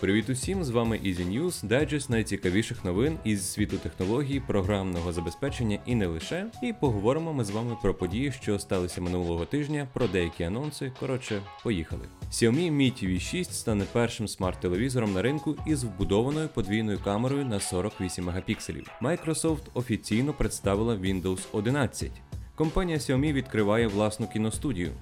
Привіт усім! З вами Easy News, дайджест найцікавіших новин із світу технологій, програмного забезпечення і не лише. І поговоримо ми з вами про події, що сталися минулого тижня, про деякі анонси. Коротше, поїхали. Xiaomi Mi TV 6 стане першим смарт-телевізором на ринку із вбудованою подвійною камерою на 48 мегапікселів. Microsoft офіційно представила Windows 11. Компанія Xiaomi відкриває власну кіностудію.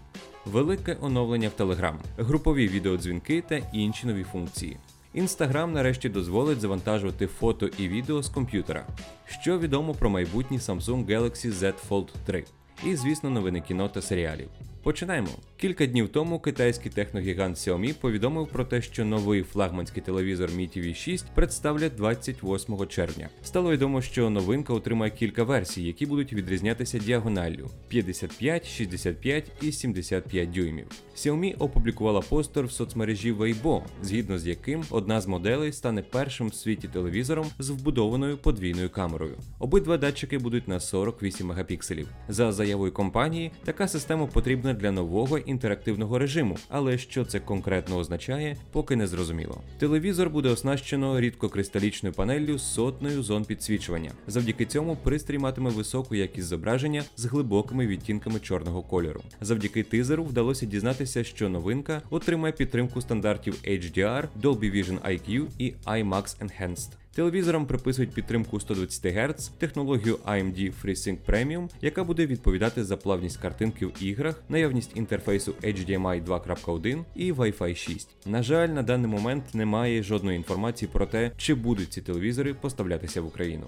Велике оновлення в Telegram, групові відеодзвінки та інші нові функції. Інстаграм нарешті дозволить завантажувати фото і відео з комп'ютера. Що відомо про майбутній Samsung Galaxy Z Fold 3. І, звісно, новини кіно та серіалів. Починаємо. Кілька днів тому китайський техногігант Xiaomi повідомив про те, що новий флагманський телевізор Mi TV 6 представлять 28 червня. Стало відомо, що новинка отримає кілька версій, які будуть відрізнятися діагоналлю 55, 65 і 75 дюймів. Xiaomi опублікувала постер в соцмережі Weibo, згідно з яким одна з моделей стане першим в світі телевізором з вбудованою подвійною камерою. Обидва датчики будуть на 48 мегапікселів. За заявою компанії, така система потрібна для нового інтерактивного режиму, але що це конкретно означає, поки не зрозуміло. Телевізор буде оснащено рідкокристалічною панеллю з сотнею зон підсвічування. Завдяки цьому пристрій матиме високу якість зображення з глибокими відтінками чорного кольору. Завдяки тизеру вдалося дізнатися, що новинка отримає підтримку стандартів HDR, Dolby Vision IQ і IMAX Enhanced. Телевізорам приписують підтримку 120 Гц, технологію AMD FreeSync Premium, яка буде відповідати за плавність картинки в іграх, наявність інтерфейсу HDMI 2.1 і Wi-Fi 6. На жаль, на даний момент немає жодної інформації про те, чи будуть ці телевізори поставлятися в Україну.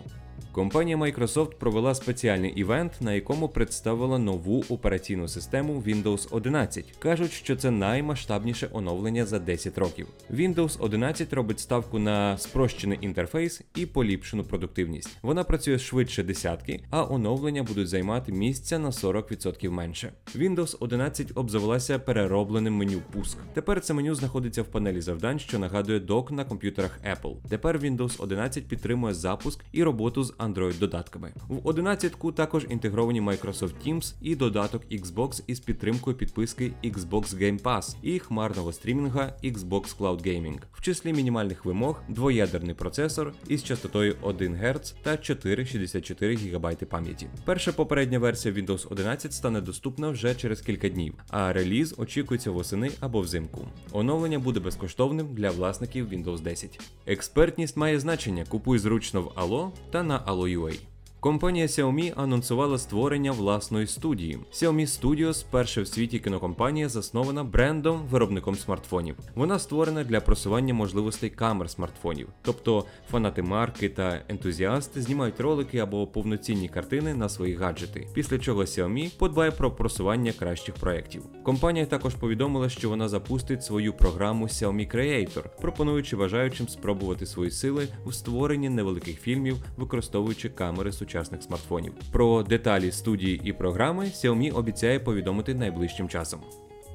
Компанія Microsoft провела спеціальний івент, на якому представила нову операційну систему Windows 11. Кажуть, що це наймасштабніше оновлення за 10 років. Windows 11 робить ставку на спрощений інтерфейс і поліпшену продуктивність. Вона працює швидше десятки, а оновлення будуть займати місця на 40% менше. Windows 11 обзавелася переробленим меню пуск. Тепер це меню знаходиться в панелі завдань, що нагадує док на комп'ютерах Apple. Тепер Windows 11 підтримує запуск і роботу з Android-додатками. В 11-ку також інтегровані Microsoft Teams і додаток Xbox із підтримкою підписки Xbox Game Pass і хмарного стрімінга Xbox Cloud Gaming. В числі мінімальних вимог двоядерний процесор із частотою 1 Гц та 464 ГБ пам'яті. Перша попередня версія Windows 11 стане доступна вже через кілька днів, а реліз очікується восени або взимку. Оновлення буде безкоштовним для власників Windows 10. Експертність має значення. Купуй зручно в Allo та на Hello, UA. Компанія Xiaomi анонсувала створення власної студії. Xiaomi Studios – перша в світі кінокомпанія, заснована брендом виробником смартфонів. Вона створена для просування можливостей камер смартфонів, тобто фанати марки та ентузіасти знімають ролики або повноцінні картини на свої гаджети, після чого Xiaomi подбає про просування кращих проєктів. Компанія також повідомила, що вона запустить свою програму Xiaomi Creator, пропонуючи бажаючим спробувати свої сили в створенні невеликих фільмів, використовуючи камери сучасних сучасних смартфонів. Про деталі студії і програми Xiaomi обіцяє повідомити найближчим часом.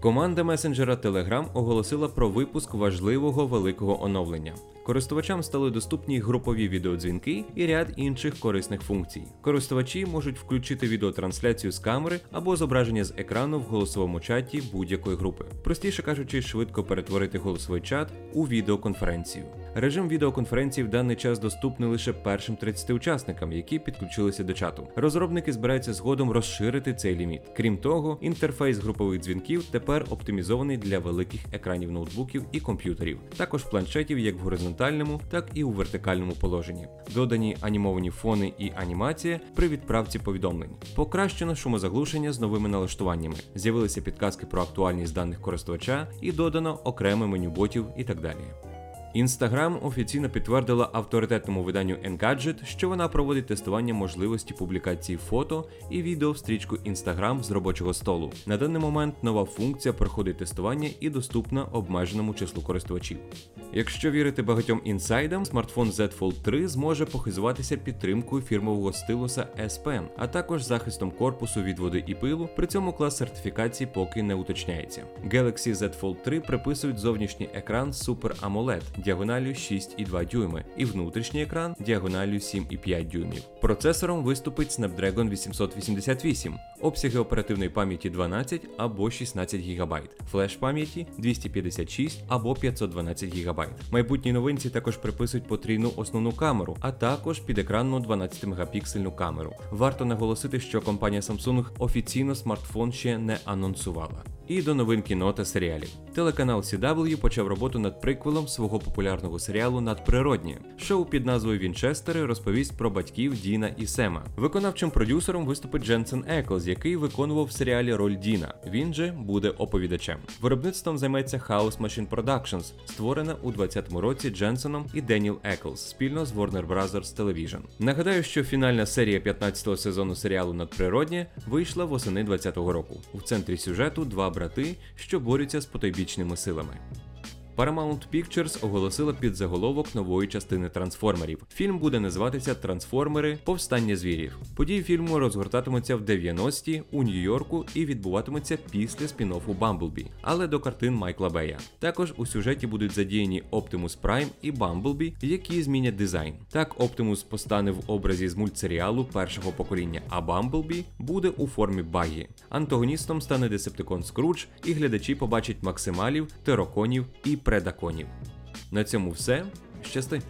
Команда месенджера Telegram оголосила про випуск важливого великого оновлення. Користувачам стали доступні групові відеодзвінки і ряд інших корисних функцій. Користувачі можуть включити відеотрансляцію з камери або зображення з екрану в голосовому чаті будь-якої групи. Простіше кажучи, швидко перетворити голосовий чат у відеоконференцію. Режим відеоконференції в даний час доступний лише першим 30 учасникам, які підключилися до чату. Розробники збираються згодом розширити цей ліміт. Крім того, інтерфейс групових дзвінків тепер оптимізований для великих екранів ноутбуків і комп'ютерів, також планшетів як в горизонтальному, так і у вертикальному положенні. Додані анімовані фони і анімація при відправці повідомлень. Покращено шумозаглушення з новими налаштуваннями. З'явилися підказки про актуальність даних користувача і додано окреме меню ботів і так далі. Instagram офіційно підтвердила авторитетному виданню Engadget, що вона проводить тестування можливості публікації фото і відео в стрічку Instagram з робочого столу. На даний момент нова функція проходить тестування і доступна обмеженому числу користувачів. Якщо вірити багатьом інсайдам, смартфон Z Fold 3 зможе похизуватися підтримкою фірмового стилуса S Pen, а також захистом корпусу від води і пилу. При цьому клас сертифікації поки не уточняється. Galaxy Z Fold 3 приписують зовнішній екран Super AMOLED, діагоналлю 6,2 дюйми і внутрішній екран діагоналлю 7,5 дюймів. Процесором виступить Snapdragon 888, обсяги оперативної пам'яті 12 або 16 ГБ, флеш пам'яті 256 або 512 ГБ. Майбутні новинці також приписують потрійну основну камеру, а також підекранну 12 мегапіксельну камеру. Варто наголосити, що компанія Samsung офіційно смартфон ще не анонсувала. І до новин кіно та серіалів. Телеканал CW почав роботу над приквелом свого популярного серіалу Надприроднє. Шоу під назвою Вінчестери розповість про батьків Діна і Сема. Виконавчим продюсером виступить Дженсен Еклз, який виконував в серіалі роль Діна. Він же буде оповідачем. Виробництвом займеться Chaos Machine Productions, створена у 2020 році Дженсеном і Деніел Еклз спільно з Warner Bros. Television. Нагадаю, що фінальна серія 15-го сезону серіалу Надприроднє вийшла восени 2020 року. У центрі сюжету два брати, що борються з потойбічними силами. Paramount Pictures оголосила підзаголовок нової частини трансформерів. Фільм буде називатися Трансформери Повстання звірів. Події фільму розгортатимуться в 90-ті у Нью-Йорку і відбуватимуться після спін-оффу Бамблбі, але до картин Майкла Бея. Також у сюжеті будуть задіяні Optimus Prime і Бамблбі, які змінять дизайн. Так, Оптимус постане в образі з мультсеріалу першого покоління, а Бамблбі буде у формі багі. Антагоністом стане Десептикон Скрудж, і глядачі побачать максималів, тероконів і предаконів. На цьому все. Щасти!